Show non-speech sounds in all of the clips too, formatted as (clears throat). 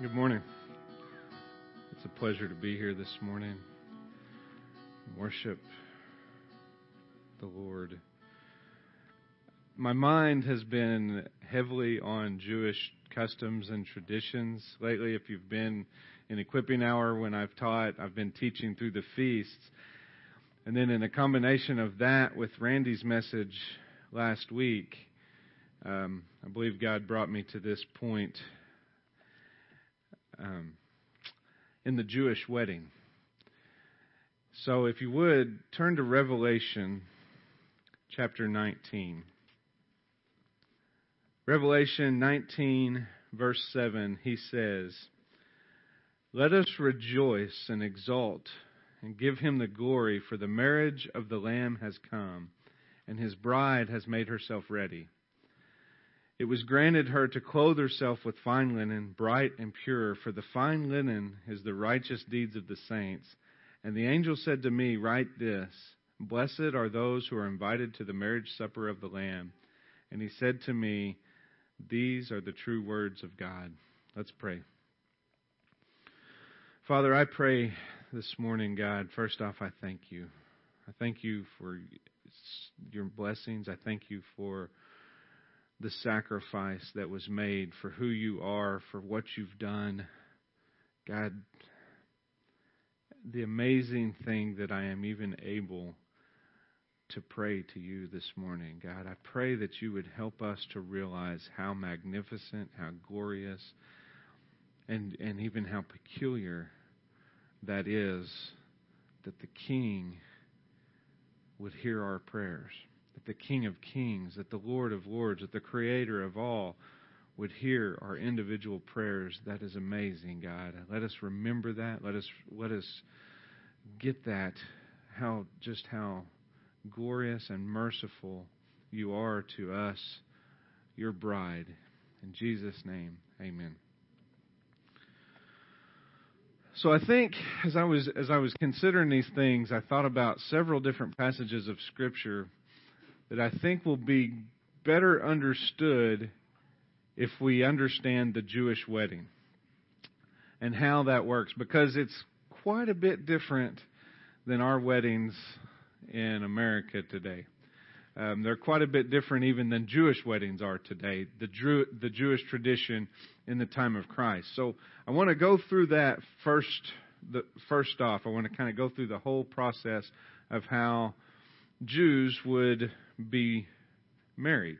Good morning. It's a pleasure to be here this morning. Worship the Lord. My mind has been heavily on Jewish customs and traditions lately. If you've been in equipping hour when I've taught, I've been teaching through the feasts. And then in a combination of that with Randy's message last week, um, I believe God brought me to this point um, in the Jewish wedding. So, if you would, turn to Revelation chapter 19. Revelation 19, verse 7, he says, Let us rejoice and exult and give him the glory, for the marriage of the Lamb has come, and his bride has made herself ready. It was granted her to clothe herself with fine linen, bright and pure, for the fine linen is the righteous deeds of the saints. And the angel said to me, Write this Blessed are those who are invited to the marriage supper of the Lamb. And he said to me, These are the true words of God. Let's pray. Father, I pray this morning, God, first off, I thank you. I thank you for your blessings. I thank you for the sacrifice that was made, for who you are, for what you've done. God, the amazing thing that I am even able to pray to you this morning. God, I pray that you would help us to realize how magnificent, how glorious, and, and even how peculiar that is that the King would hear our prayers the King of Kings, that the Lord of Lords, that the Creator of all would hear our individual prayers. That is amazing, God. Let us remember that. Let us let us get that how just how glorious and merciful you are to us, your bride. In Jesus' name, amen. So I think as I was as I was considering these things, I thought about several different passages of scripture that I think will be better understood if we understand the Jewish wedding and how that works because it's quite a bit different than our weddings in America today. Um, they're quite a bit different even than Jewish weddings are today, the, the Jewish tradition in the time of Christ. So I want to go through that first. The, first off, I want to kind of go through the whole process of how Jews would be married.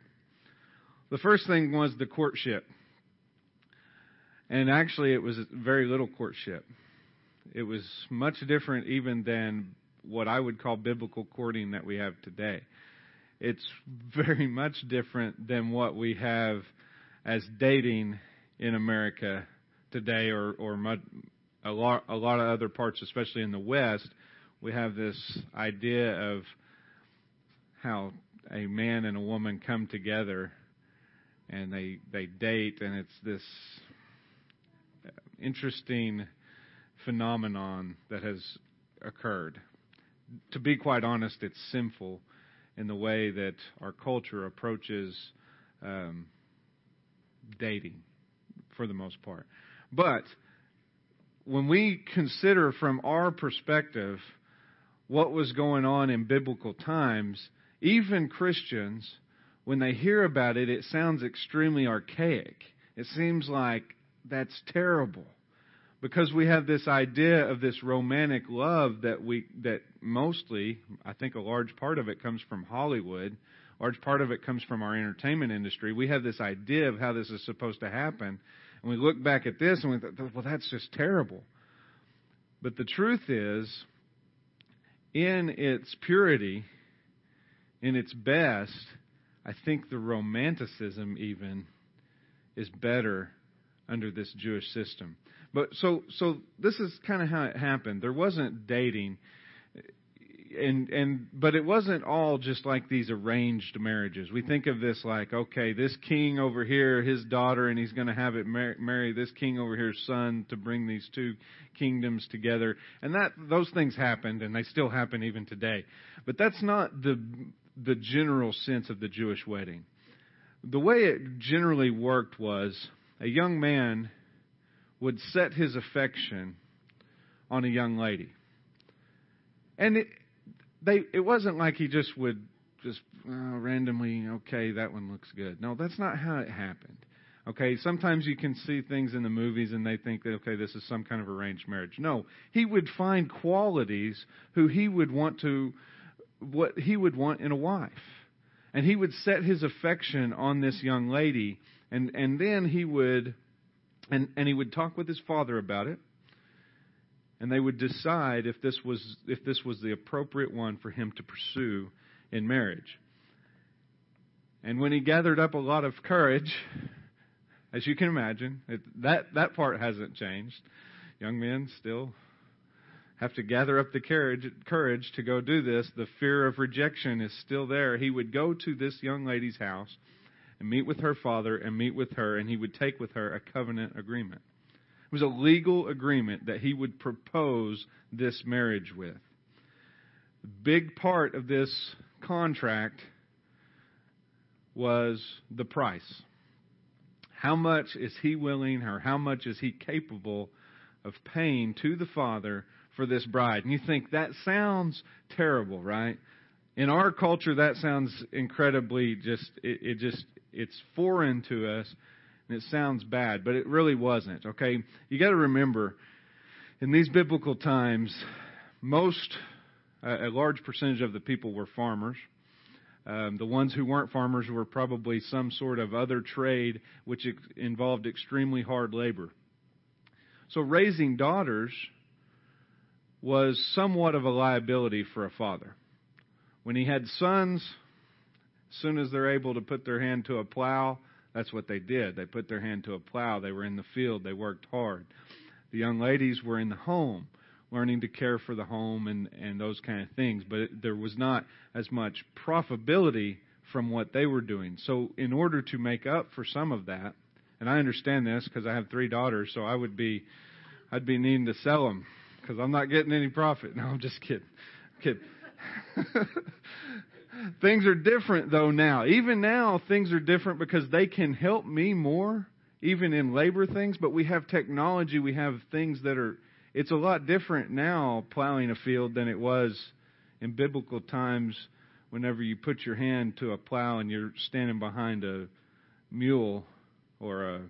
The first thing was the courtship. And actually, it was very little courtship. It was much different even than what I would call biblical courting that we have today. It's (laughs) very much different than what we have as dating in America today, or, or much, a, lot, a lot of other parts, especially in the West. We have this idea of how a man and a woman come together and they they date and it's this interesting phenomenon that has occurred. To be quite honest, it's sinful in the way that our culture approaches um, dating, for the most part. But when we consider from our perspective what was going on in biblical times, even Christians, when they hear about it, it sounds extremely archaic. It seems like that's terrible. Because we have this idea of this romantic love that we that mostly I think a large part of it comes from Hollywood a large part of it comes from our entertainment industry. We have this idea of how this is supposed to happen. And we look back at this and we think well that's just terrible. But the truth is in its purity in its best, I think the romanticism even is better under this Jewish system. But so so this is kind of how it happened. There wasn't dating and and but it wasn't all just like these arranged marriages. We think of this like okay, this king over here, his daughter, and he's going to have it marry, marry this king over here's son to bring these two kingdoms together. And that those things happened, and they still happen even today. But that's not the the general sense of the Jewish wedding. The way it generally worked was a young man would set his affection on a young lady. And it, they, it wasn't like he just would just uh, randomly, okay, that one looks good. No, that's not how it happened. Okay, sometimes you can see things in the movies and they think that, okay, this is some kind of arranged marriage. No, he would find qualities who he would want to, what he would want in a wife. And he would set his affection on this young lady and, and then he would, and, and he would talk with his father about it and they would decide if this was if this was the appropriate one for him to pursue in marriage. And when he gathered up a lot of courage, as you can imagine, it, that that part hasn't changed. Young men still have to gather up the courage courage to go do this. The fear of rejection is still there. He would go to this young lady's house and meet with her father and meet with her, and he would take with her a covenant agreement. It was a legal agreement that he would propose this marriage with. The big part of this contract was the price. How much is he willing or how much is he capable of paying to the Father for this bride? And you think that sounds terrible, right? In our culture, that sounds incredibly just, it, it just, it's foreign to us and it sounds bad, but it really wasn't, okay? You gotta remember, in these biblical times, most, a large percentage of the people were farmers. Um, the ones who weren't farmers were probably some sort of other trade which ex- involved extremely hard labor. So raising daughters was somewhat of a liability for a father. When he had sons, as soon as they're able to put their hand to a plow, that's what they did. They put their hand to a plow. They were in the field. They worked hard. The young ladies were in the home, learning to care for the home and, and those kind of things. But it, there was not as much profitability from what they were doing. So, in order to make up for some of that, and I understand this because I have three daughters, so I would be, I'd be needing to sell them because I'm not getting any profit. (laughs) No, I'm just kidding. kidding. (laughs) things are different though now. Even now, things are different because they can help me more, even in labor things. But we have technology. We have things that are. It's a lot different now plowing a field than it was in biblical times. Whenever you put your hand to a plow and you're standing behind a mule or a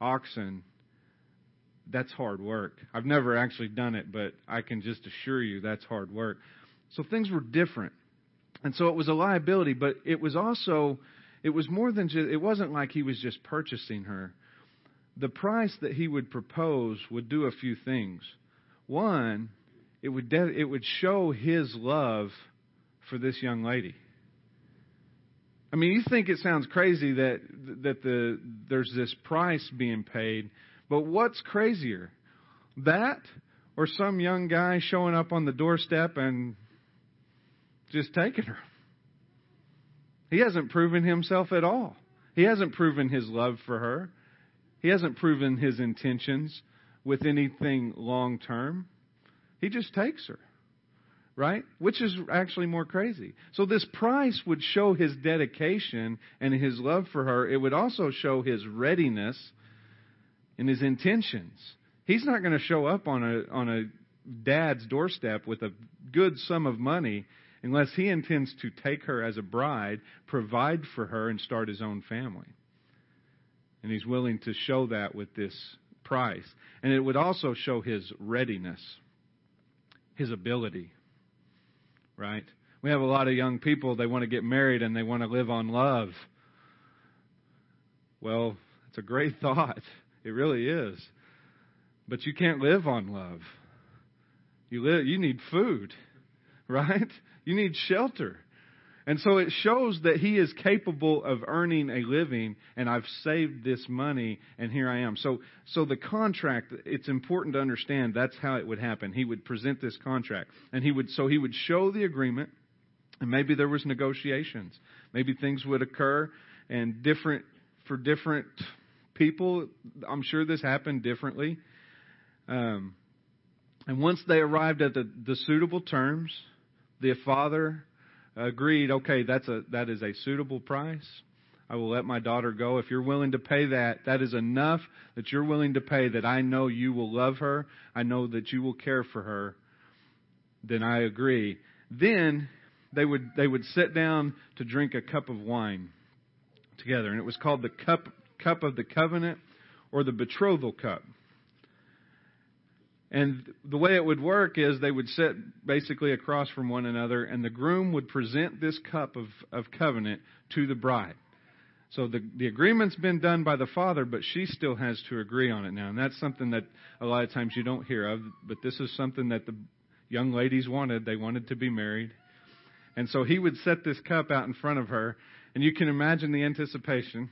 oxen, that's hard work. I've never actually done it, but I can just assure you that's hard work. So things were different. And so it was a liability, but it was also, it was more than just, it wasn't like he was just purchasing her. The price that he would propose would do a few things. One, it would, de- it would show his love for this young lady. I mean, you think it sounds crazy that that the there's this price being paid, but what's crazier? That or some young guy showing up on the doorstep and just taking her. He hasn't proven himself at all. He hasn't proven his love for her. He hasn't proven his intentions with anything long term. He just takes her. Right? Which is actually more crazy. So this price would show his dedication and his love for her. It would also show his readiness and his intentions. He's not going to show up on a on a dad's doorstep with a good sum of money unless he intends to take her as a bride, provide for her, and start his own family. And he's willing to show that with this price. And it would also show his readiness, his ability. Right? We have a lot of young people, they want to get married and they want to live on love. Well, it's a great (laughs) thought. It really is. But you can't live on love. You live you need food, (laughs) right? You need shelter. And so it shows that he is capable of earning a living and I've saved this money and here I am. So so the contract it's important to understand that's how it would happen. He would present this contract and he would so he would show the agreement and maybe there was negotiations. Maybe things would occur and different for different people I'm sure this happened differently. Um, and once they arrived at the, the suitable terms, the father agreed, okay, that's a, that is a suitable price. I will let my daughter go. If you're willing to pay that, that is enough that you're willing to pay that I know you will love her. I know that you will care for her. Then I agree. Then they would, they would sit down to drink a cup of wine together. And it was called the cup, cup of the covenant or the betrothal cup. And the way it would work is they would sit basically across from one another, and the groom would present this cup of, of covenant to the bride. So the, the agreement's been done by the father, but she still has to agree on it now. And that's something that a lot of times you don't hear of, but this is something that the young ladies wanted. They wanted to be married. And so he would set this cup out in front of her, and you can imagine the anticipation.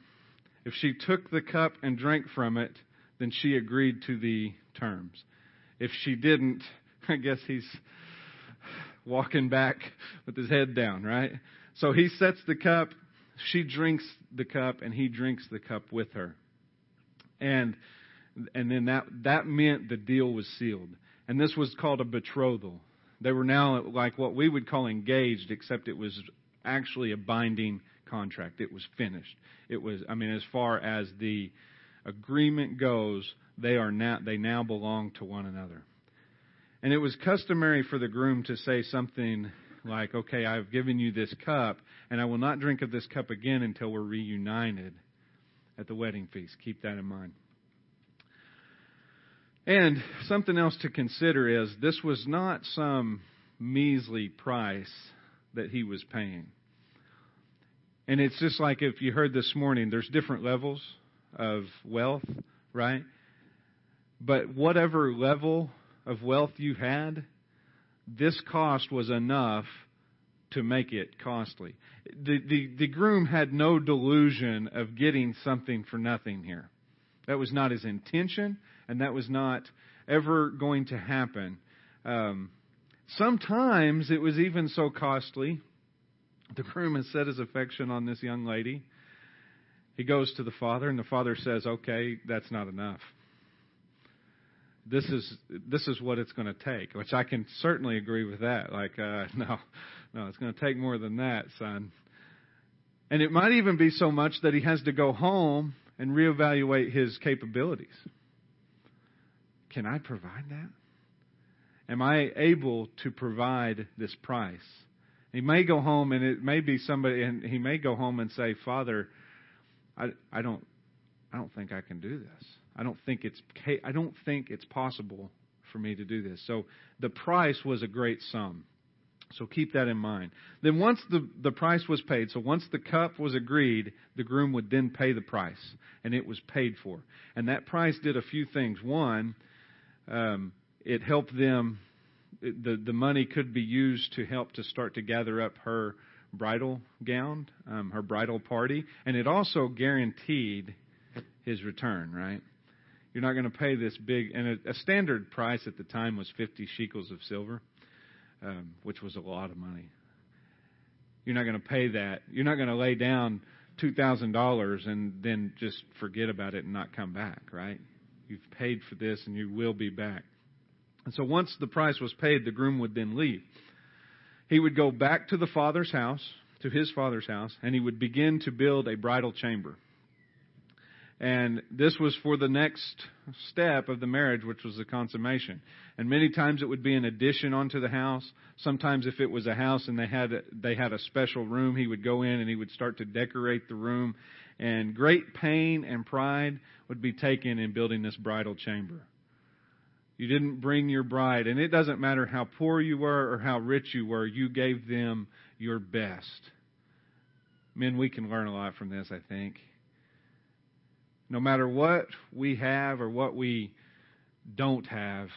If she took the cup and drank from it, then she agreed to the terms. If she didn't, (laughs) I guess he's walking back with his head down, right? So he sets the cup, she drinks the cup, and he drinks the cup with her. And and then that that meant the deal was sealed. And this was called a betrothal. They were now like what we would call engaged, except it was actually a binding contract. It was finished. It was I mean as far as the agreement goes, they are now they now belong to one another. And it was customary for the groom to say something like, "Okay, I've given you this cup, and I will not drink of this cup again until we're reunited at the wedding feast." Keep that in mind. And something else to consider is this was not some measly price that he was paying. And it's just like if you heard this morning, there's different levels of wealth, right? But whatever level of wealth you had, this cost was enough to make it costly. The, the, the groom had no delusion of getting something for nothing here. That was not his intention, and that was not ever going to happen. Um, sometimes it was even so costly. The groom has set his affection on this young lady. He goes to the father, and the father says, "Okay, that's not enough this is this is what it's going to take, which I can certainly agree with that. Like, uh, (laughs) no, no, it's going to take more than that, son. And it might even be so much that he has to go home and reevaluate his capabilities. Can I provide that? Am I able to provide this price? He may go home and it may be somebody, and he may go home and say, Father, I, I don't, I don't think I can do this. I don't think it's I don't think it's possible for me to do this. So the price was a great sum. So keep that in mind. Then once the, the price was paid, so once the cup was agreed, the groom would then pay the price, and it was paid for. And that price did a few things. One, um, it helped them. The the money could be used to help to start to gather up her bridal gown, um, her bridal party, and it also guaranteed his return. Right. You're not going to pay this big, and a, a standard price at the time was 50 shekels of silver, um, which was a lot of money. You're not going to pay that. You're not going to lay down $2,000 and then just forget about it and not come back, right? You've paid for this and you will be back. And so once the price was paid, the groom would then leave. He would go back to the father's house, to his father's house, and he would begin to build a bridal chamber. And this was for the next step of the marriage, which was the consummation. And many times it would be an addition onto the house. Sometimes if it was a house and they had they had a special room, he would go in and he would start to decorate the room. And great pain and pride would be taken in building this bridal chamber. You didn't bring your bride, and it doesn't matter how poor you were or how rich you were, you gave them your best. Men, we can learn a lot from this, I think. No matter what we have or what we don't have,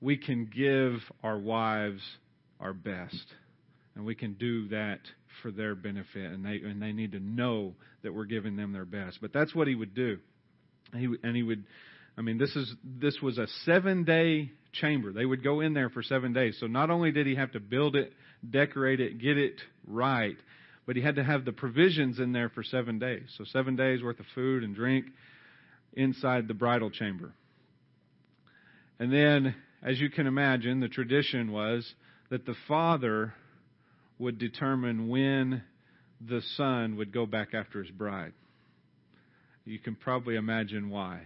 we can give our wives our best. And we can do that for their benefit. And they, and they need to know that we're giving them their best. But that's what he would do. And he, and he would, I mean, this, is, this was a seven day chamber. They would go in there for seven days. So not only did he have to build it, decorate it, get it right, but he had to have the provisions in there for seven days. So, seven days worth of food and drink inside the bridal chamber. And then, as you can imagine, the tradition was that the father would determine when the son would go back after his bride. You can probably imagine why.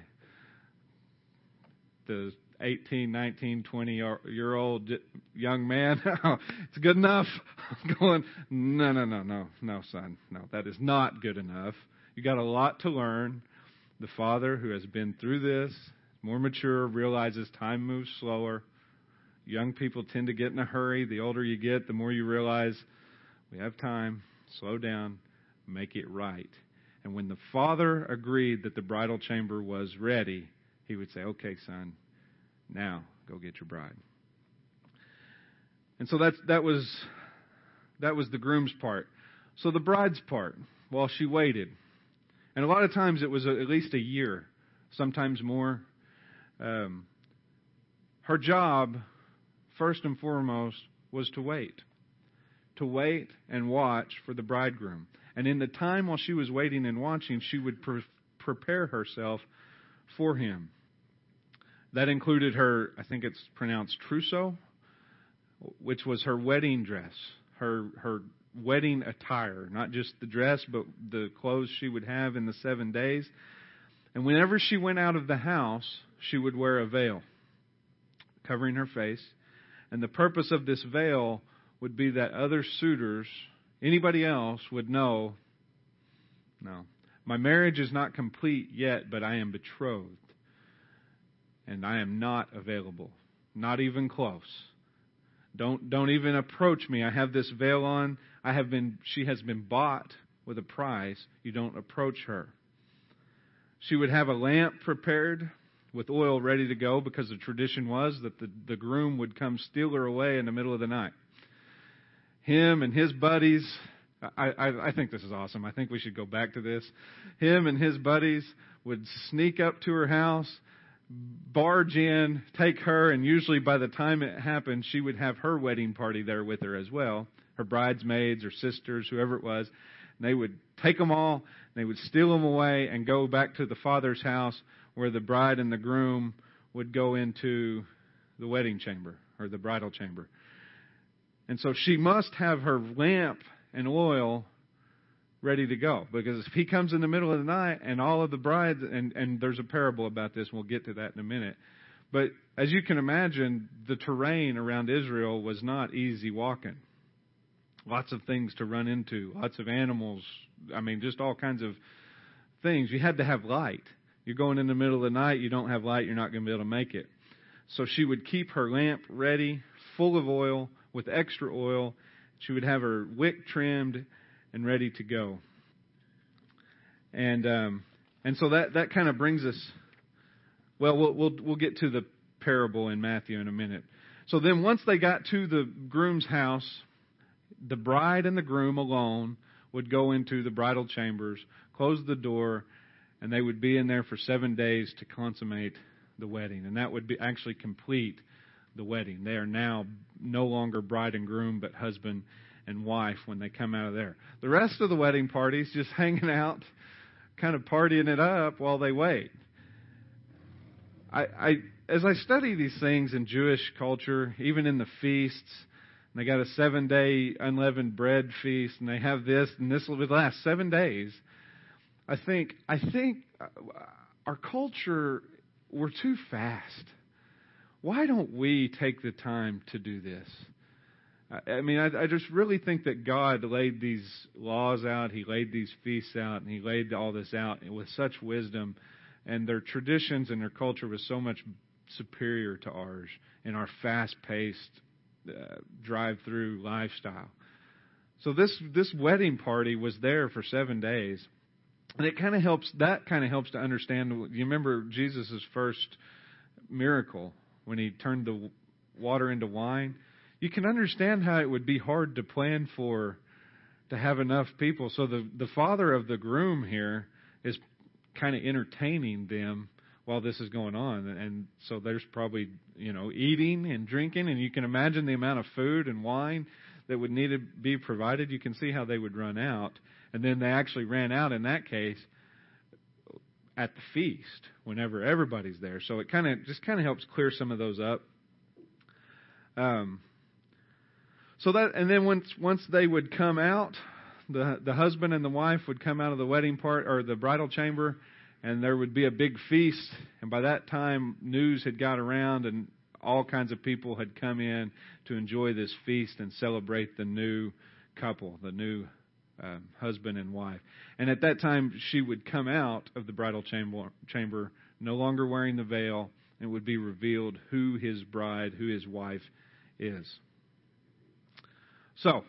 The 18, 19, 20 year old young man, (laughs) it's good enough. (laughs) I'm going, no, no, no, no, no, son. No, that is not good enough. You got a lot to learn. The father who has been through this, more mature, realizes time moves slower. Young people tend to get in a hurry. The older you get, the more you realize we have time. Slow down, make it right. And when the father agreed that the bridal chamber was ready, he would say, Okay, son, now go get your bride. And so that's, that was that was the groom's part. So the bride's part, while she waited, and a lot of times it was a, at least a year, sometimes more. Um, her job, first and foremost, was to wait, to wait and watch for the bridegroom. And in the time while she was waiting and watching, she would pre- prepare herself for him. That included her, I think it's pronounced trousseau, which was her wedding dress, her her wedding attire, not just the dress, but the clothes she would have in the seven days. And whenever she went out of the house, she would wear a veil covering her face. And the purpose of this veil would be that other suitors, anybody else, would know no, my marriage is not complete yet, but I am betrothed and I am not available. Not even close. Don't don't even approach me. I have this veil on. I have been she has been bought with a price. You don't approach her. She would have a lamp prepared with oil ready to go because the tradition was that the, the groom would come steal her away in the middle of the night. Him and his buddies, I, I, I think this is awesome. I think we should go back to this. Him and his buddies would sneak up to her house barge in, take her, and usually by the time it happened, she would have her wedding party there with her as well. Her bridesmaids her sisters, whoever it was. And they would take them all, they would steal them away, and go back to the father's house where the bride and the groom would go into the wedding chamber or the bridal chamber. And so she must have her lamp and oil ready to go. Because if he comes in the middle of the night and all of the brides, and, and there's a parable about this, we'll get to that in a minute. But as you can imagine, the terrain around Israel was not easy walking. Lots of things to run into, lots of animals. I mean, just all kinds of things. You had to have light. You're going in the middle of the night, you don't have light, you're not going to be able to make it. So she would keep her lamp ready, full of oil, with extra oil. She would have her wick trimmed and ready to go. And um, and so that that kind of brings us. Well, we'll we'll we'll get to the parable in Matthew in a minute. So then, once they got to the groom's house, the bride and the groom alone would go into the bridal chambers, close the door, and they would be in there for seven days to consummate the wedding. And that would be actually complete the wedding. They are now no longer bride and groom, but husband and wife when they come out of there. The rest of the wedding party's just (laughs) hanging out, kind of partying it up while they wait. I, I as I study these things in Jewish culture, even in the feasts, and they got a seven day unleavened bread feast, and they have this, and this will last seven days. I think I think uh, our culture we're too fast. Why don't we take the time to do this? I mean, I, I just really think that God laid these laws out, He laid these feasts out, and He laid all this out with such wisdom, and their traditions and their culture was so much superior to ours in our fast-paced, uh, drive-through lifestyle. So this this wedding party was there for seven days, and it kind of helps. That kind of helps to understand. You remember Jesus' first miracle when he turned the water into wine you can understand how it would be hard to plan for to have enough people. So the the father of the groom here is kind of entertaining them while this is going on, and so there's probably you know eating and drinking, and you can imagine the amount of food and wine that would need to be provided. You can see how they would run out, and then they actually ran out in that case at the feast whenever everybody's there. So it kind of just kind of helps clear some of those up. Um, so that, and then once once they would come out, the the husband and the wife would come out of the wedding part or the bridal chamber, and there would be a big feast. And by that time, news had got around, and all kinds of people had come in to enjoy this feast and celebrate the new couple, the new uh, husband and wife. And at that time, she would come out of the bridal chamber, chamber no longer wearing the veil, and would be revealed who his bride, who his wife is. So,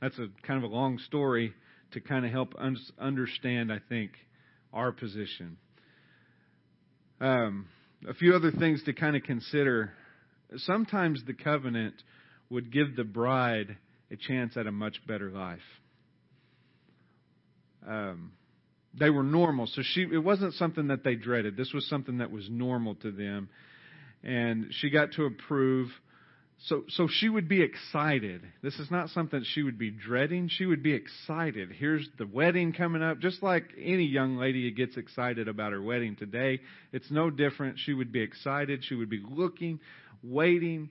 that's a kind of a long story to kind of help un- understand, I think, our position. Um, a few other things to kind of consider. Sometimes the covenant would give the bride a chance at a much better life. Um, they were normal, so she it wasn't something that they dreaded. This was something that was normal to them, and she got to approve so, so she would be excited. This is not something she would be dreading. She would be excited. Here's the wedding coming up. Just like any young lady gets excited about her wedding today, it's no different. She would be excited. She would be looking, waiting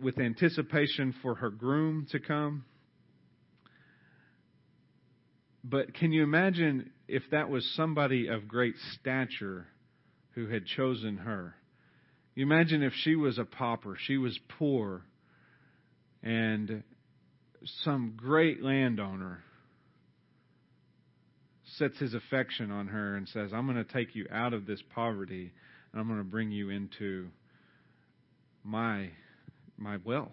with anticipation for her groom to come. But can you imagine if that was somebody of great stature who had chosen her? You imagine if she was a pauper, she was poor, and some great landowner sets his affection on her and says, I'm going to take you out of this poverty and I'm going to bring you into my my wealth.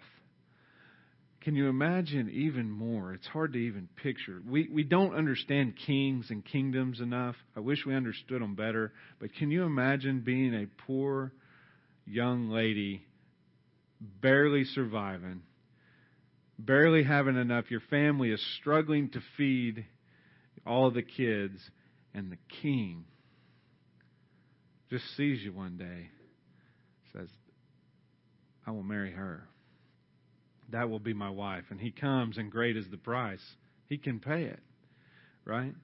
Can you imagine even more? It's hard to even picture. We we don't understand kings and kingdoms enough. I wish we understood them better. But can you imagine being a poor young lady, barely surviving, barely having enough. Your family is struggling to feed all the kids, and the king just sees you one day, says, I will marry her. That will be my wife. And he comes, and great is the price. He can pay it, right?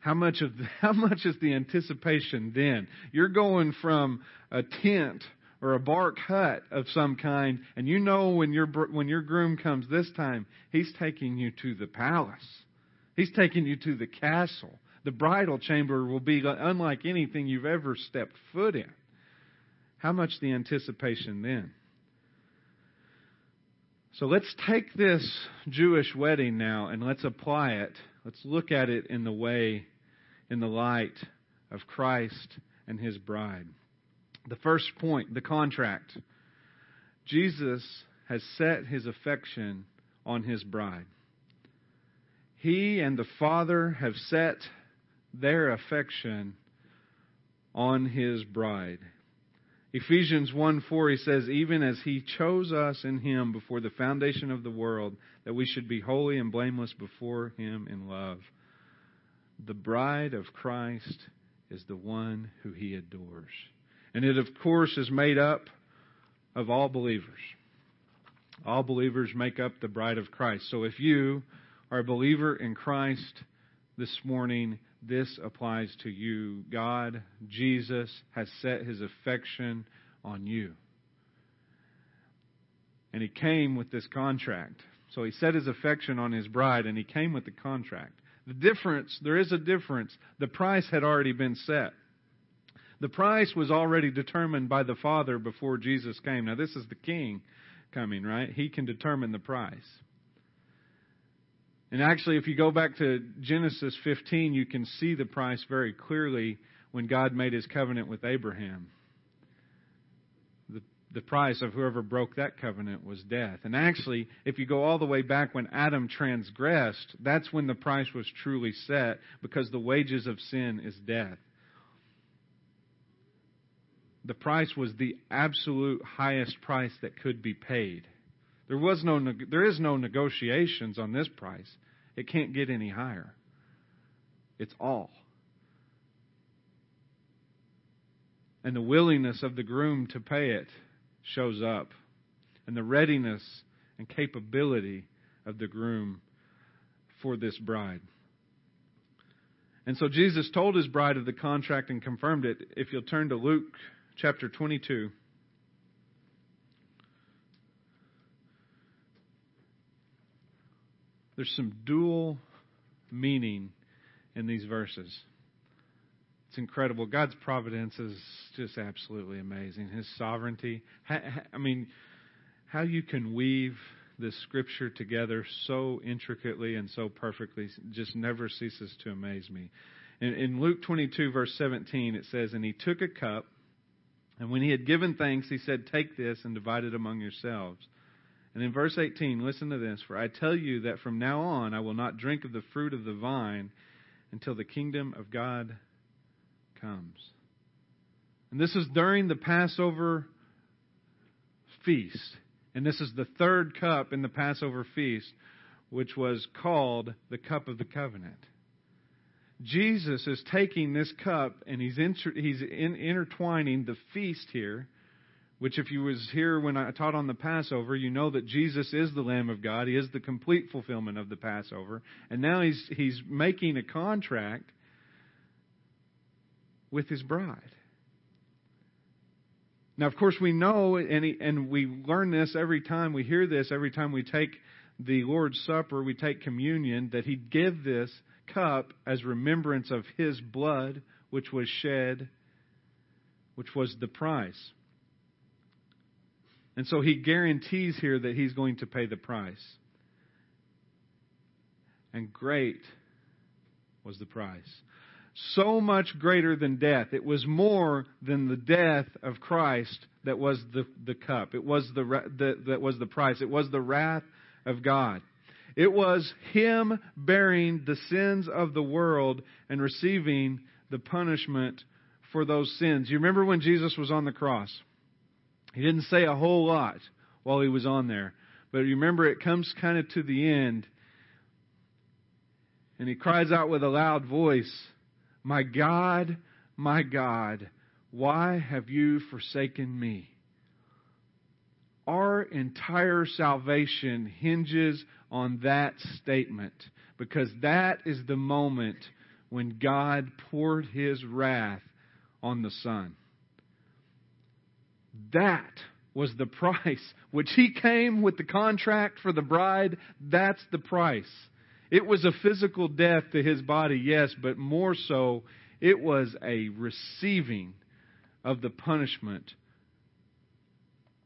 How much of (laughs) how much is the anticipation then? You're going from a tent or a bark hut of some kind, and you know when your when your groom comes this time, he's taking you to the palace. He's taking you to the castle. The bridal chamber will be unlike anything you've ever stepped foot in. How much the anticipation then? So let's take this Jewish wedding now and let's apply it Let's look at it in the way, in the light of Christ and his bride. The first point, the contract. Jesus has set his affection on his bride. He and the Father have set their affection on his bride. Ephesians 1 4, he says, Even as he chose us in him before the foundation of the world, that we should be holy and blameless before him in love. The bride of Christ is the one who he adores. And it, of course, is made up of all believers. All believers make up the bride of Christ. So if you are a believer in Christ this morning, this applies to you. God, Jesus, has set his affection on you. And he came with this contract. So he set his affection on his bride and he came with the contract. The difference, there is a difference. The price had already been set. The price was already determined by the Father before Jesus came. Now, this is the King coming, right? He can determine the price. And actually, if you go back to Genesis 15, you can see the price very clearly when God made his covenant with Abraham. The, the price of whoever broke that covenant was death. And actually, if you go all the way back when Adam transgressed, that's when the price was truly set because the wages of sin is death. The price was the absolute highest price that could be paid. There was no there is no negotiations on this price. It can't get any higher. It's all. And the willingness of the groom to pay it shows up. And the readiness and capability of the groom for this bride. And so Jesus told his bride of the contract and confirmed it. If you'll turn to Luke chapter 22. There's some dual meaning in these verses. It's incredible. God's providence is just absolutely amazing. His sovereignty. I mean, how you can weave this scripture together so intricately and so perfectly just never ceases to amaze me. In, in Luke 22, verse 17, it says, And he took a cup, and when he had given thanks, he said, Take this and divide it among yourselves. And in verse 18, listen to this For I tell you that from now on I will not drink of the fruit of the vine until the kingdom of God comes. And this is during the Passover feast. And this is the third cup in the Passover feast, which was called the cup of the covenant. Jesus is taking this cup and he's, inter- he's in- intertwining the feast here, which if you was here when I taught on the Passover, you know that Jesus is the Lamb of God. He is the complete fulfillment of the Passover. And now he's, he's making a contract with his bride. Now, of course, we know, and, he, and we learn this every time we hear this, every time we take the Lord's Supper, we take communion, that He'd give this cup as remembrance of His blood, which was shed, which was the price. And so He guarantees here that He's going to pay the price. And great was the price so much greater than death. It was more than the death of Christ that was the, the cup. It was the, the, that was the price. It was the wrath of God. It was Him bearing the sins of the world and receiving the punishment for those sins. You remember when Jesus was on the cross? He didn't say a whole lot while he was on there. But remember, it comes kind of to the end. And he cries out with a loud voice, my God, my God, why have you forsaken me? Our entire salvation hinges on that statement because that is the moment when God poured his wrath on the Son. That was the price. (laughs) Which he came with the contract for the bride, that's the price. It was a physical death to his body, yes, but more so, it was a receiving of the punishment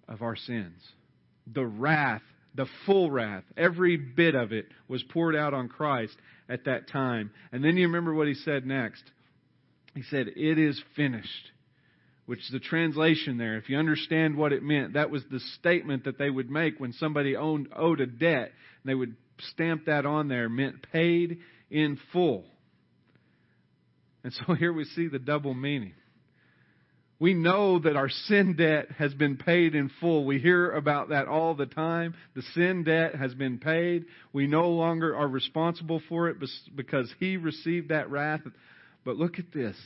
of our sins. The wrath, the full wrath, every bit of it was poured out on Christ at that time. And then you remember what he said next. He said, It is finished. Which is the translation there. If you understand what it meant, that was the statement that they would make when somebody owned, owed a debt. They would stamp that on there meant paid in full. And so (laughs) here we see the double meaning. We know that our sin debt has been paid in full. We hear about that all the time. The sin debt has been paid. We no longer are responsible for it because He received that wrath. But look at this.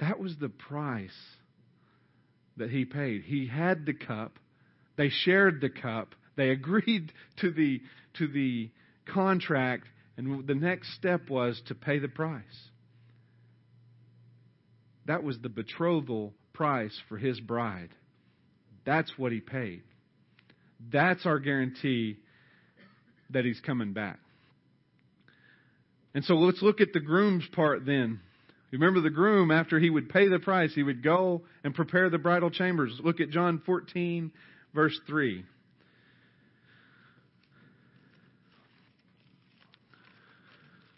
That was the price that He paid. He had the cup. They shared the cup. They (laughs) agreed to the, to the contract, and the next step was to pay the price. That was the betrothal price for his bride. That's what he paid. That's our guarantee that he's coming back. And so let's look at the groom's part then. Remember the groom, after he would pay the price, he would go and prepare the bridal chambers. Look at John 14, verse 3.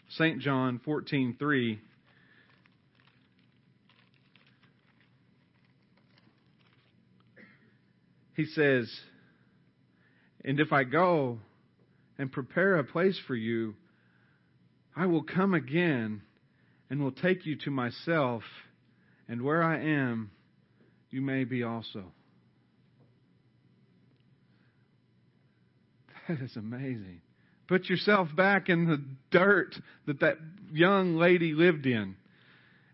St. John 14:3 He says, "And if I go and prepare a place for you, I will come again and will take you to myself, and where I am, you may be also." (laughs) That is amazing. Put yourself back in the dirt that that young lady lived in.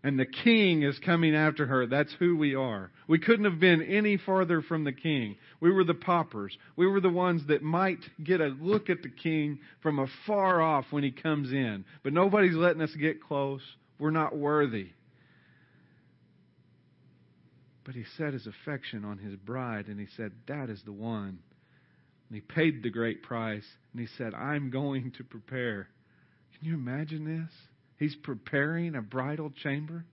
And the king is coming after her. That's who we are. We couldn't have been any farther from the king. We were the paupers. We were the ones that might get a look at the king from afar off when he comes in. But nobody's letting us get close. We're not worthy. But he set his affection on his bride and he said, That is the one And he paid the great price. And he said, I'm going to prepare. Can you imagine this? He's preparing a bridal chamber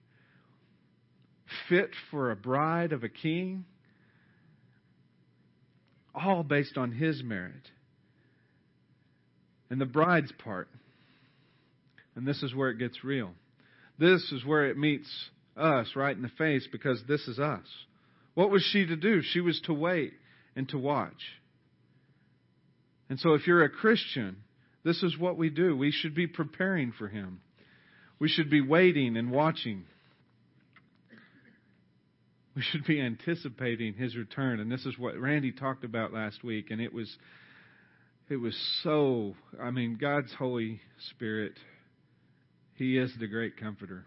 fit for a bride of a king, all based on his merit. And the bride's part. And this is where it gets real. This is where it meets us right in the face because this is us. What was she to do? She was to wait and to watch. And so if you're a Christian, this is what we do. We should be preparing for him. We should be waiting and watching. We should be anticipating his return. And this is what Randy talked about last week and it was it was so I mean God's Holy Spirit he is the great comforter.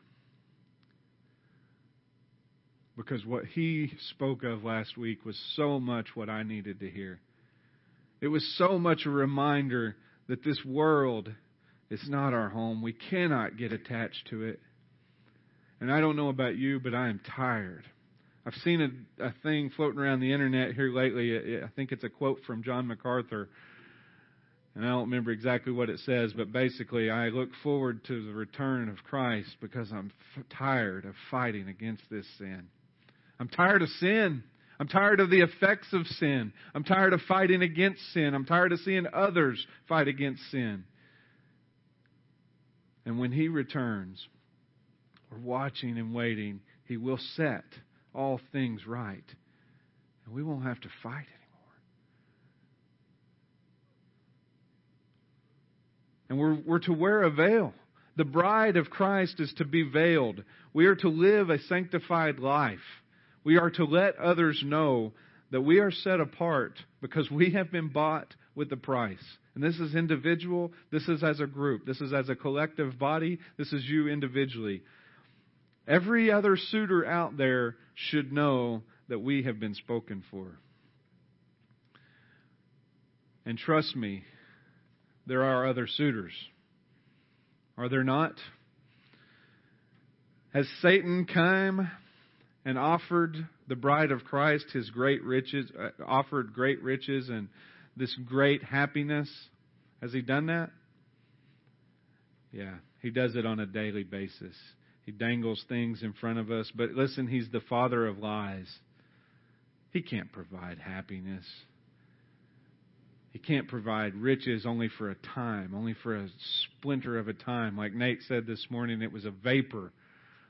Because what he spoke of last week was so much what I needed to hear. It was so much a reminder that this world is not our home. We cannot get attached to it. And I don't know about you, but I am tired. I've seen a, a thing floating around the internet here lately. I think it's a quote from John MacArthur and I don't remember exactly what it says, but basically, I look forward to the return of Christ because I'm f- tired of fighting against this sin. I'm tired of sin. I'm tired of the effects of sin. I'm tired of fighting against sin. I'm tired of seeing others fight against sin. And when He returns, we're watching and waiting. He will set all things right. And we won't have to fight it. And we're, we're to wear a veil. The bride of Christ is to be veiled. We are to live a sanctified life. We are to let others know that we are set apart because we have been bought with the price. And this is individual, this is as a group, this is as a collective body, this is you individually. Every other suitor out there should know that we have been spoken for. And trust me, there are other suitors. Are there not? Has Satan come and offered the bride of Christ his great riches, uh, offered great riches and this great happiness? Has he done that? Yeah, he does it on a daily basis. He dangles things in front of us, but listen, he's the father of lies. He can't provide happiness. He can't provide riches only for a time, only for a splinter of a time. Like Nate said this morning, it was a vapor.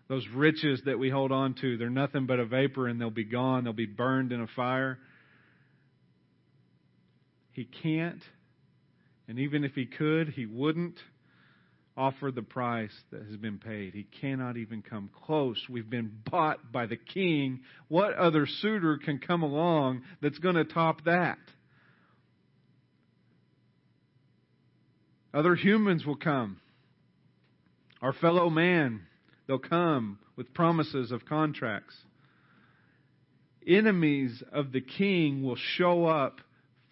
Those riches that we hold on to, they're nothing but a vapor and they'll be gone. They'll be burned in a fire. He can't, and even if he could, he wouldn't offer the price that has been paid. He cannot even come close. We've been bought by the king. What other suitor can come along that's going to top that? Other humans will come. Our fellow man, they'll come with promises of contracts. Enemies of the king will show up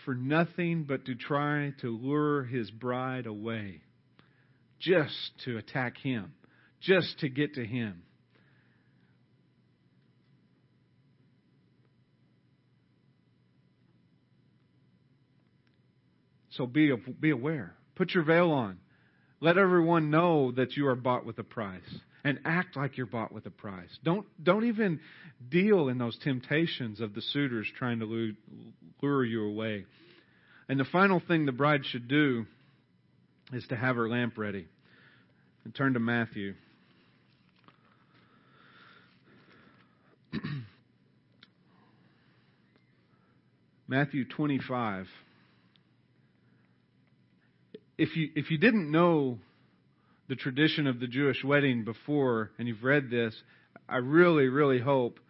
for nothing but to try to lure his bride away, just to attack him, just to get to him. So be, be aware. Put your veil on. Let everyone know that you are bought with a price and act like you're bought with a price. Don't, don't even deal in those temptations of the suitors trying to lure you away. And the final thing the bride should do is to have her lamp ready. And turn to Matthew. (clears throat) Matthew 25 if you if you didn't know the tradition of the Jewish wedding before and you've read this, I really really hope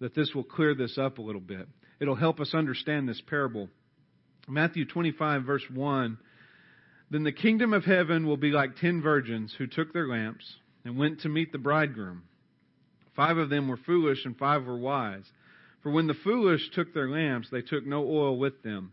that this will clear this up a little bit. It'll help us understand this parable. Matthew 25 verse 1 Then the kingdom of heaven will be like 10 virgins who took their lamps and went to meet the bridegroom. Five of them were foolish and five were wise. For when the foolish took their lamps, they took no oil with them.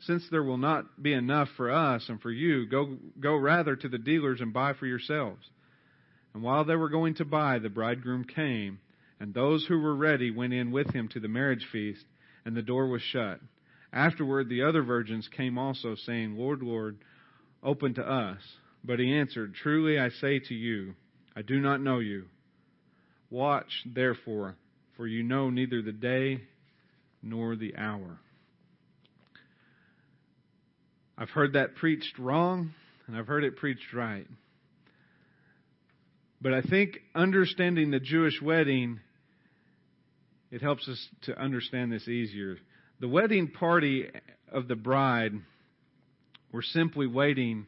since there will not be enough for us and for you, go go rather to the dealers and buy for yourselves. And while they were going to buy, the bridegroom came, and those who were ready went in with him to the marriage feast, and the door was shut. Afterward the other virgins came also, saying, Lord, Lord, open to us. But he answered, Truly I say to you, I do not know you. Watch, therefore, for you know neither the day nor the hour. I've heard that preached wrong, and I've heard it preached right. But I think understanding the Jewish wedding, it helps us to understand this easier. The wedding party of the bride were simply waiting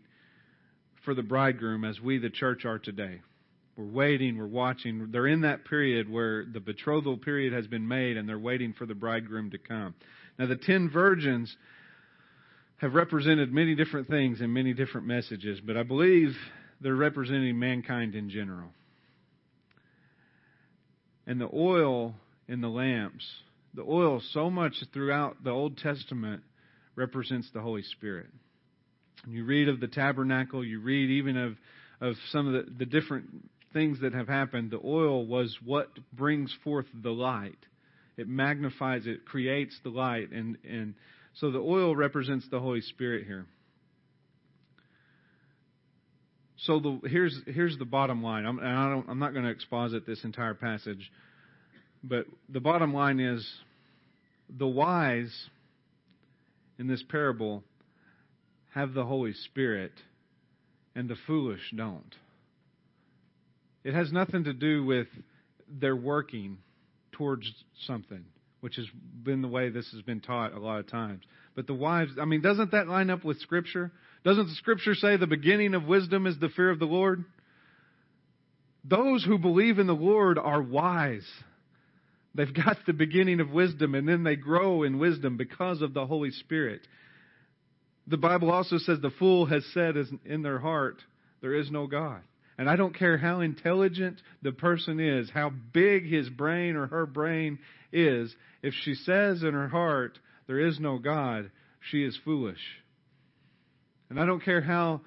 for the bridegroom as we, the church, are today. We're waiting, we're watching. They're in that period where the betrothal period has been made and they're waiting for the bridegroom to come. Now, the ten virgins have represented many different things and many different messages, but I believe they're representing mankind in general. And the oil in the lamps, the oil so much throughout the Old Testament represents the Holy Spirit. You read of the tabernacle, you read even of, of some of the, the different things that have happened. The oil was what brings forth the light. It magnifies, it creates the light. And, and so the oil represents the Holy Spirit here. So the, here's, here's the bottom line. I'm, I am not going to exposit this entire passage, but the bottom line is the wise in this parable have the Holy Spirit, and the foolish don't. It has nothing to do with their working towards something, which has been the way this has been taught a lot of times. But the wives, I mean, doesn't that line up with Scripture? Doesn't the Scripture say the beginning of wisdom is the fear of the Lord? Those who believe in the Lord are wise. They've got the beginning of wisdom, and then they grow in wisdom because of the Holy Spirit. The Bible also says the fool has said in their heart, There is no God. And I don't care how intelligent the person is, how big his brain or her brain is, if she says in her heart, There is no God, she is foolish. And I don't care how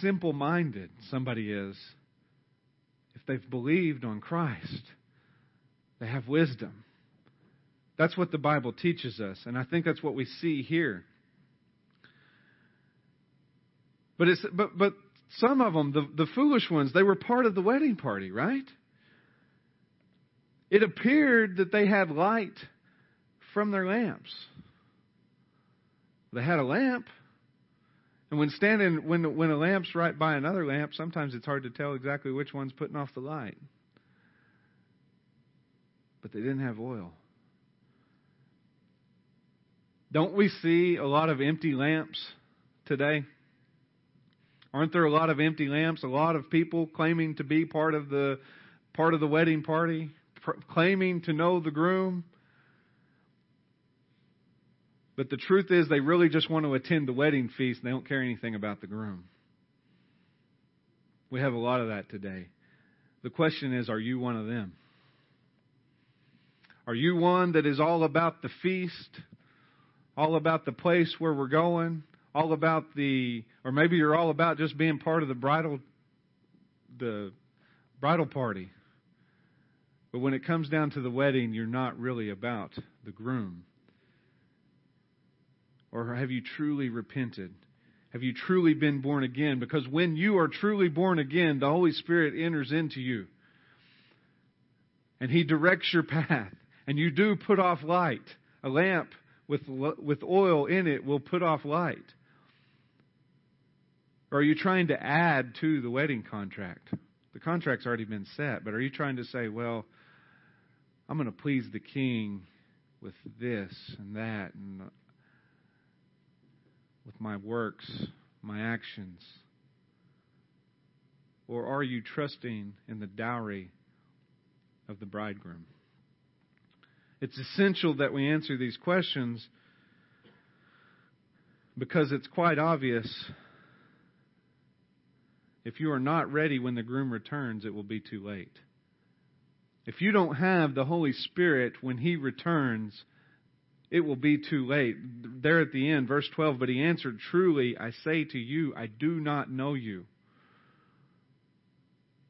simple minded somebody is, if they've believed on Christ, they have wisdom. That's what the Bible teaches us, and I think that's what we see here. But it's but but some of them, the, the foolish ones, they were part of the wedding party, right? It appeared that they had light from their lamps. They had a lamp. And when standing when when a lamp's right by another lamp, sometimes it's hard to tell exactly which one's putting off the light. But they didn't have oil. Don't we see a lot of empty lamps today? Aren't there a lot of empty lamps? A lot of people claiming to be part of the part of the wedding party, claiming to know the groom. But the truth is they really just want to attend the wedding feast and they don't care anything about the groom. We have a lot of that today. The question is, are you one of them? Are you one that is all about the feast, all about the place where we're going, all about the, or maybe you're all about just being part of the bridal, the bridal party. But when it comes down to the wedding, you're not really about the groom. Or have you truly repented? Have you truly been born again? Because when you are truly born again, the Holy Spirit enters into you. And He directs your path. And you do put off light. A lamp with, with oil in it will put off light? Or are you trying to add to the wedding contract? The contract's already been set, but are you trying to say, well, I'm going to please the king with this and that and uh, with my works, my actions? Or are you trusting in the dowry of the bridegroom? It's essential that we answer these questions Because it's quite obvious if you are not ready when the groom returns, it will be too late. If you don't have the Holy Spirit when He returns, it will be too late. There at the end, verse 12, but He answered, Truly, I say to you, I do not know you.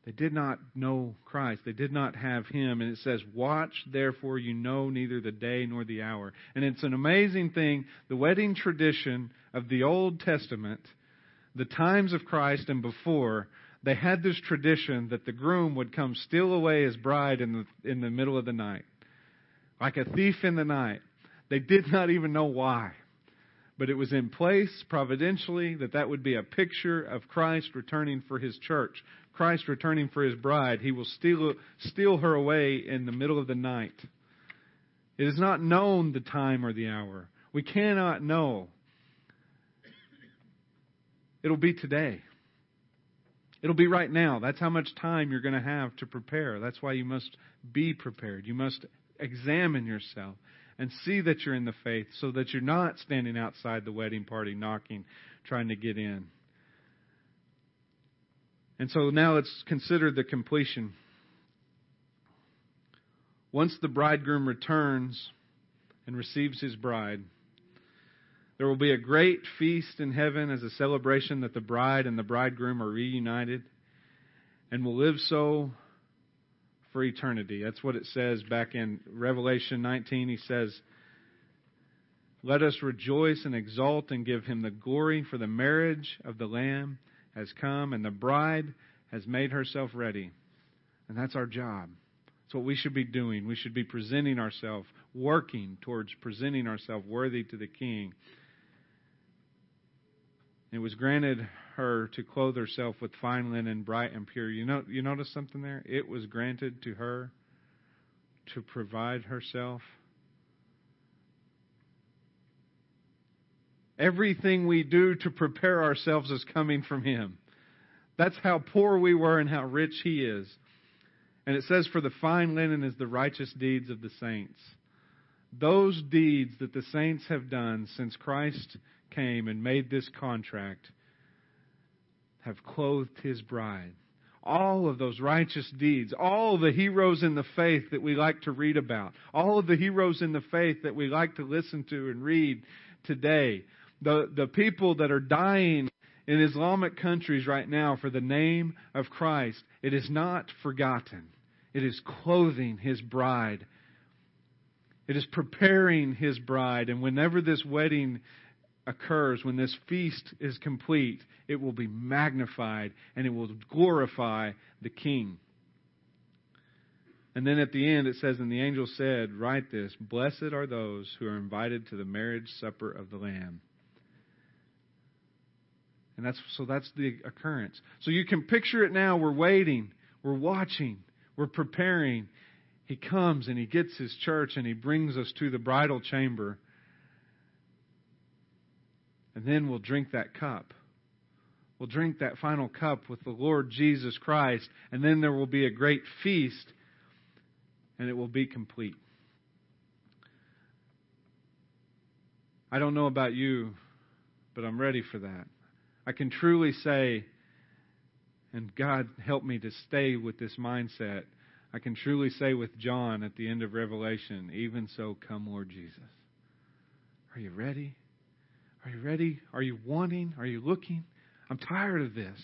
They did not know Christ. They did not have Him. And it says, Watch, therefore, you know neither the day nor the hour. And it's an amazing thing. The wedding tradition of the Old Testament, the times of Christ and before, they had this tradition that the groom would come steal away his bride in the, in the middle of the night. Like a thief in the night. They did not even know why. But it was in place providentially that that would be a picture of Christ returning for his church. Christ returning for his bride. He will steal, steal her away in the middle of the night. It is not known the time or the hour. We cannot know. It'll be today. It'll be right now. That's how much time you're going to have to prepare. That's why you must be prepared. You must examine yourself and see that you're in the faith so that you're not standing outside the wedding party knocking, trying to get in. And so now let's consider the completion. Once the bridegroom returns and receives his bride, there will be a great feast in heaven as a celebration that the bride and the bridegroom are reunited and will live so for eternity. That's what it says back in Revelation 19. He says, Let us rejoice and exult and give him the glory, for the marriage of the Lamb has come, and the bride has made herself ready. And that's our job. That's what we should be doing. We should be presenting ourselves, working towards presenting ourselves worthy to the King. It was granted her to clothe herself with fine linen, bright and pure. You know, you notice something there? It was granted to her to provide herself. Everything we do to prepare ourselves is coming from Him. That's how poor we were and how rich He is. And it says, For the fine linen is the righteous deeds of the saints. Those deeds that the saints have done since Christ came and made this contract have clothed his bride. All of those righteous deeds, all the heroes in the faith that we like to read about, all of the heroes in the faith that we like to listen to and read today, the, the people that are dying in Islamic countries right now for the name of Christ, it is not forgotten. It is clothing his bride. It is preparing his bride. And whenever this wedding occurs, when this feast is complete, it will be magnified and it will glorify the King. And then at the end it says, And the angel said, Write this Blessed are those who are invited to the marriage supper of the Lamb. And that's so that's the occurrence. So you can picture it now. We're waiting, we're watching, we're preparing. He comes and he gets his church and he brings us to the bridal chamber. And then we'll drink that cup. We'll drink that final cup with the Lord Jesus Christ, and then there will be a great feast, and it will be complete. I don't know about you, but I'm ready for that. I can truly say, and God help me to stay with this mindset. I can truly say with John at the end of Revelation, even so, come, Lord Jesus. Are you ready? Are you ready? Are you wanting? Are you looking? I'm tired of this.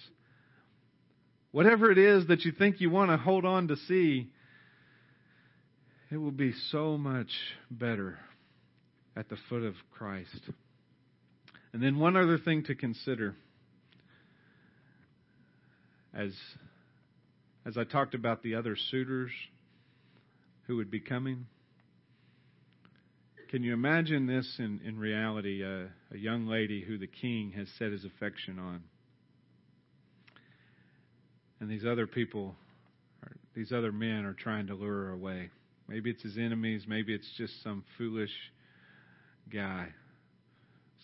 Whatever it is that you think you want to hold on to see, it will be so much better at the foot of Christ. And then one other thing to consider as as I talked about the other suitors who would be coming. Can you imagine this in, in reality? Uh, a young lady who the king has set his affection on. And these other people, these other men are trying to lure her away. Maybe it's his enemies. Maybe it's just some foolish guy,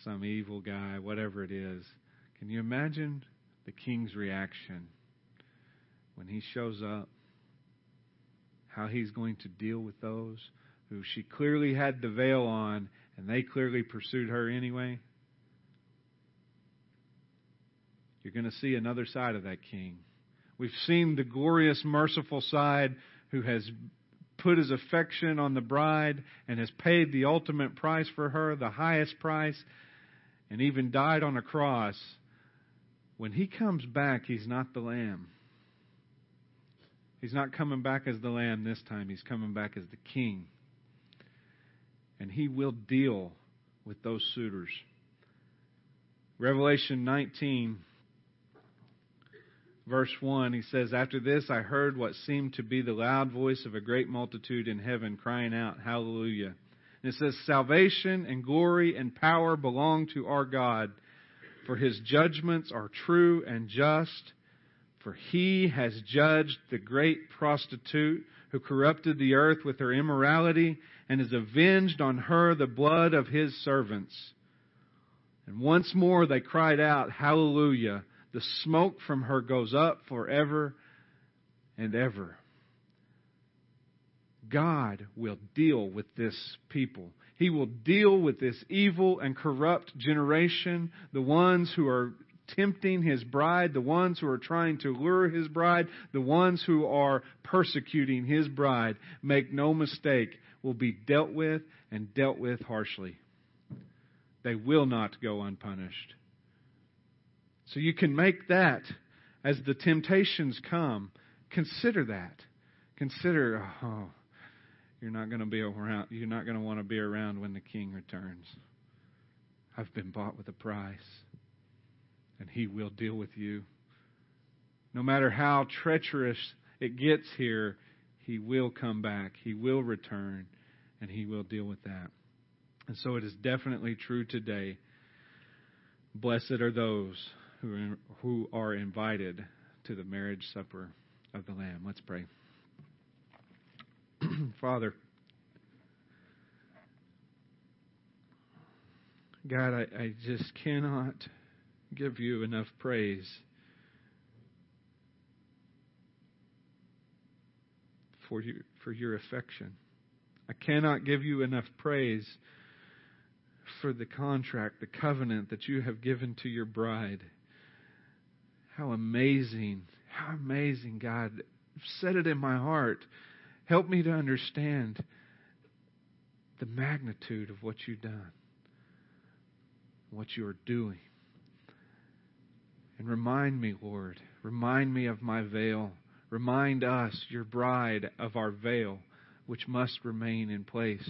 some evil guy, whatever it is. Can you imagine the king's reaction when he shows up? How he's going to deal with those? Who she clearly had the veil on, and they clearly pursued her anyway? you're going to see another side of that king. We've seen the glorious, merciful side who has put his affection on the bride and has paid the ultimate price for her, the highest price, and even died on a cross. When he comes back, he's not the lamb. He's not coming back as the lamb this time. He's coming back as the king. And he will deal with those suitors. Revelation 19 verse 1, he says, After this I heard what seemed to be the loud voice of a great multitude in heaven crying out, Hallelujah. And it says, Salvation and glory and power belong to our God, for his judgments are true and just. For he has judged the great prostitute who corrupted the earth with her immorality and has avenged on her the blood of his servants. And once more they cried out, Hallelujah. The smoke from her goes up forever and ever. God will deal with this people. He will deal with this evil and corrupt generation, the ones who are tempting his bride, the ones who are trying to lure his bride, the ones who are persecuting his bride. Make no mistake, will be dealt with and dealt with harshly. They will not go unpunished. So you can make that as the temptations come. Consider that. Consider, oh, you're not going to be around. You're not going to want to be around when the King returns. I've been bought with a price, and He will deal with you. No matter how treacherous it gets here, He will come back. He will return, and He will deal with that. And so it is definitely true today. Blessed are those who, who are invited to the marriage supper of the Lamb. Let's pray. (clears throat) Father, God, I, I just cannot give you enough praise for you for your affection. I cannot give you enough praise for the contract, the covenant that you have given to your bride. How amazing, how amazing, God. Set it in my heart. Help me to understand the magnitude of what you've done, what you are doing. And remind me, Lord, remind me of my veil. Remind us, your bride, of our veil, which must remain in place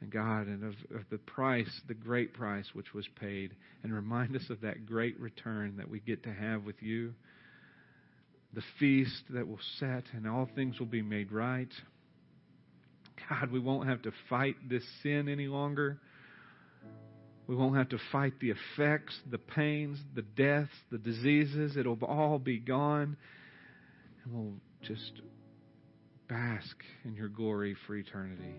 and God and of, of the price, the great price which was paid, and remind us of that great return that we get to have with you, the feast that will set, and all things will be made right. God, we won't have to fight this sin any longer. We won't have to fight the effects, the pains, the deaths, the diseases. It'll all be gone. And we'll just bask in your glory for eternity.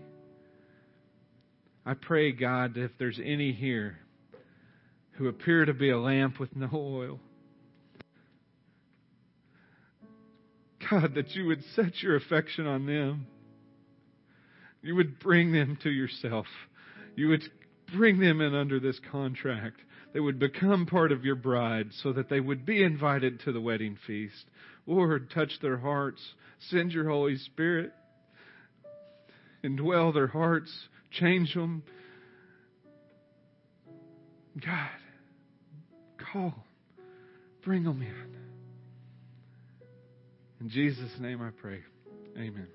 I pray, God, if there's any here who appear to be a lamp with no oil, God, that you would set your affection on them. You would bring them to yourself. You would bring them in under this contract. They would become part of your bride so that they would be invited to the wedding feast. Lord, touch their hearts. Send your Holy Spirit. Indwell their hearts Change them. God, call. Bring them in. In Jesus' name I pray. Amen.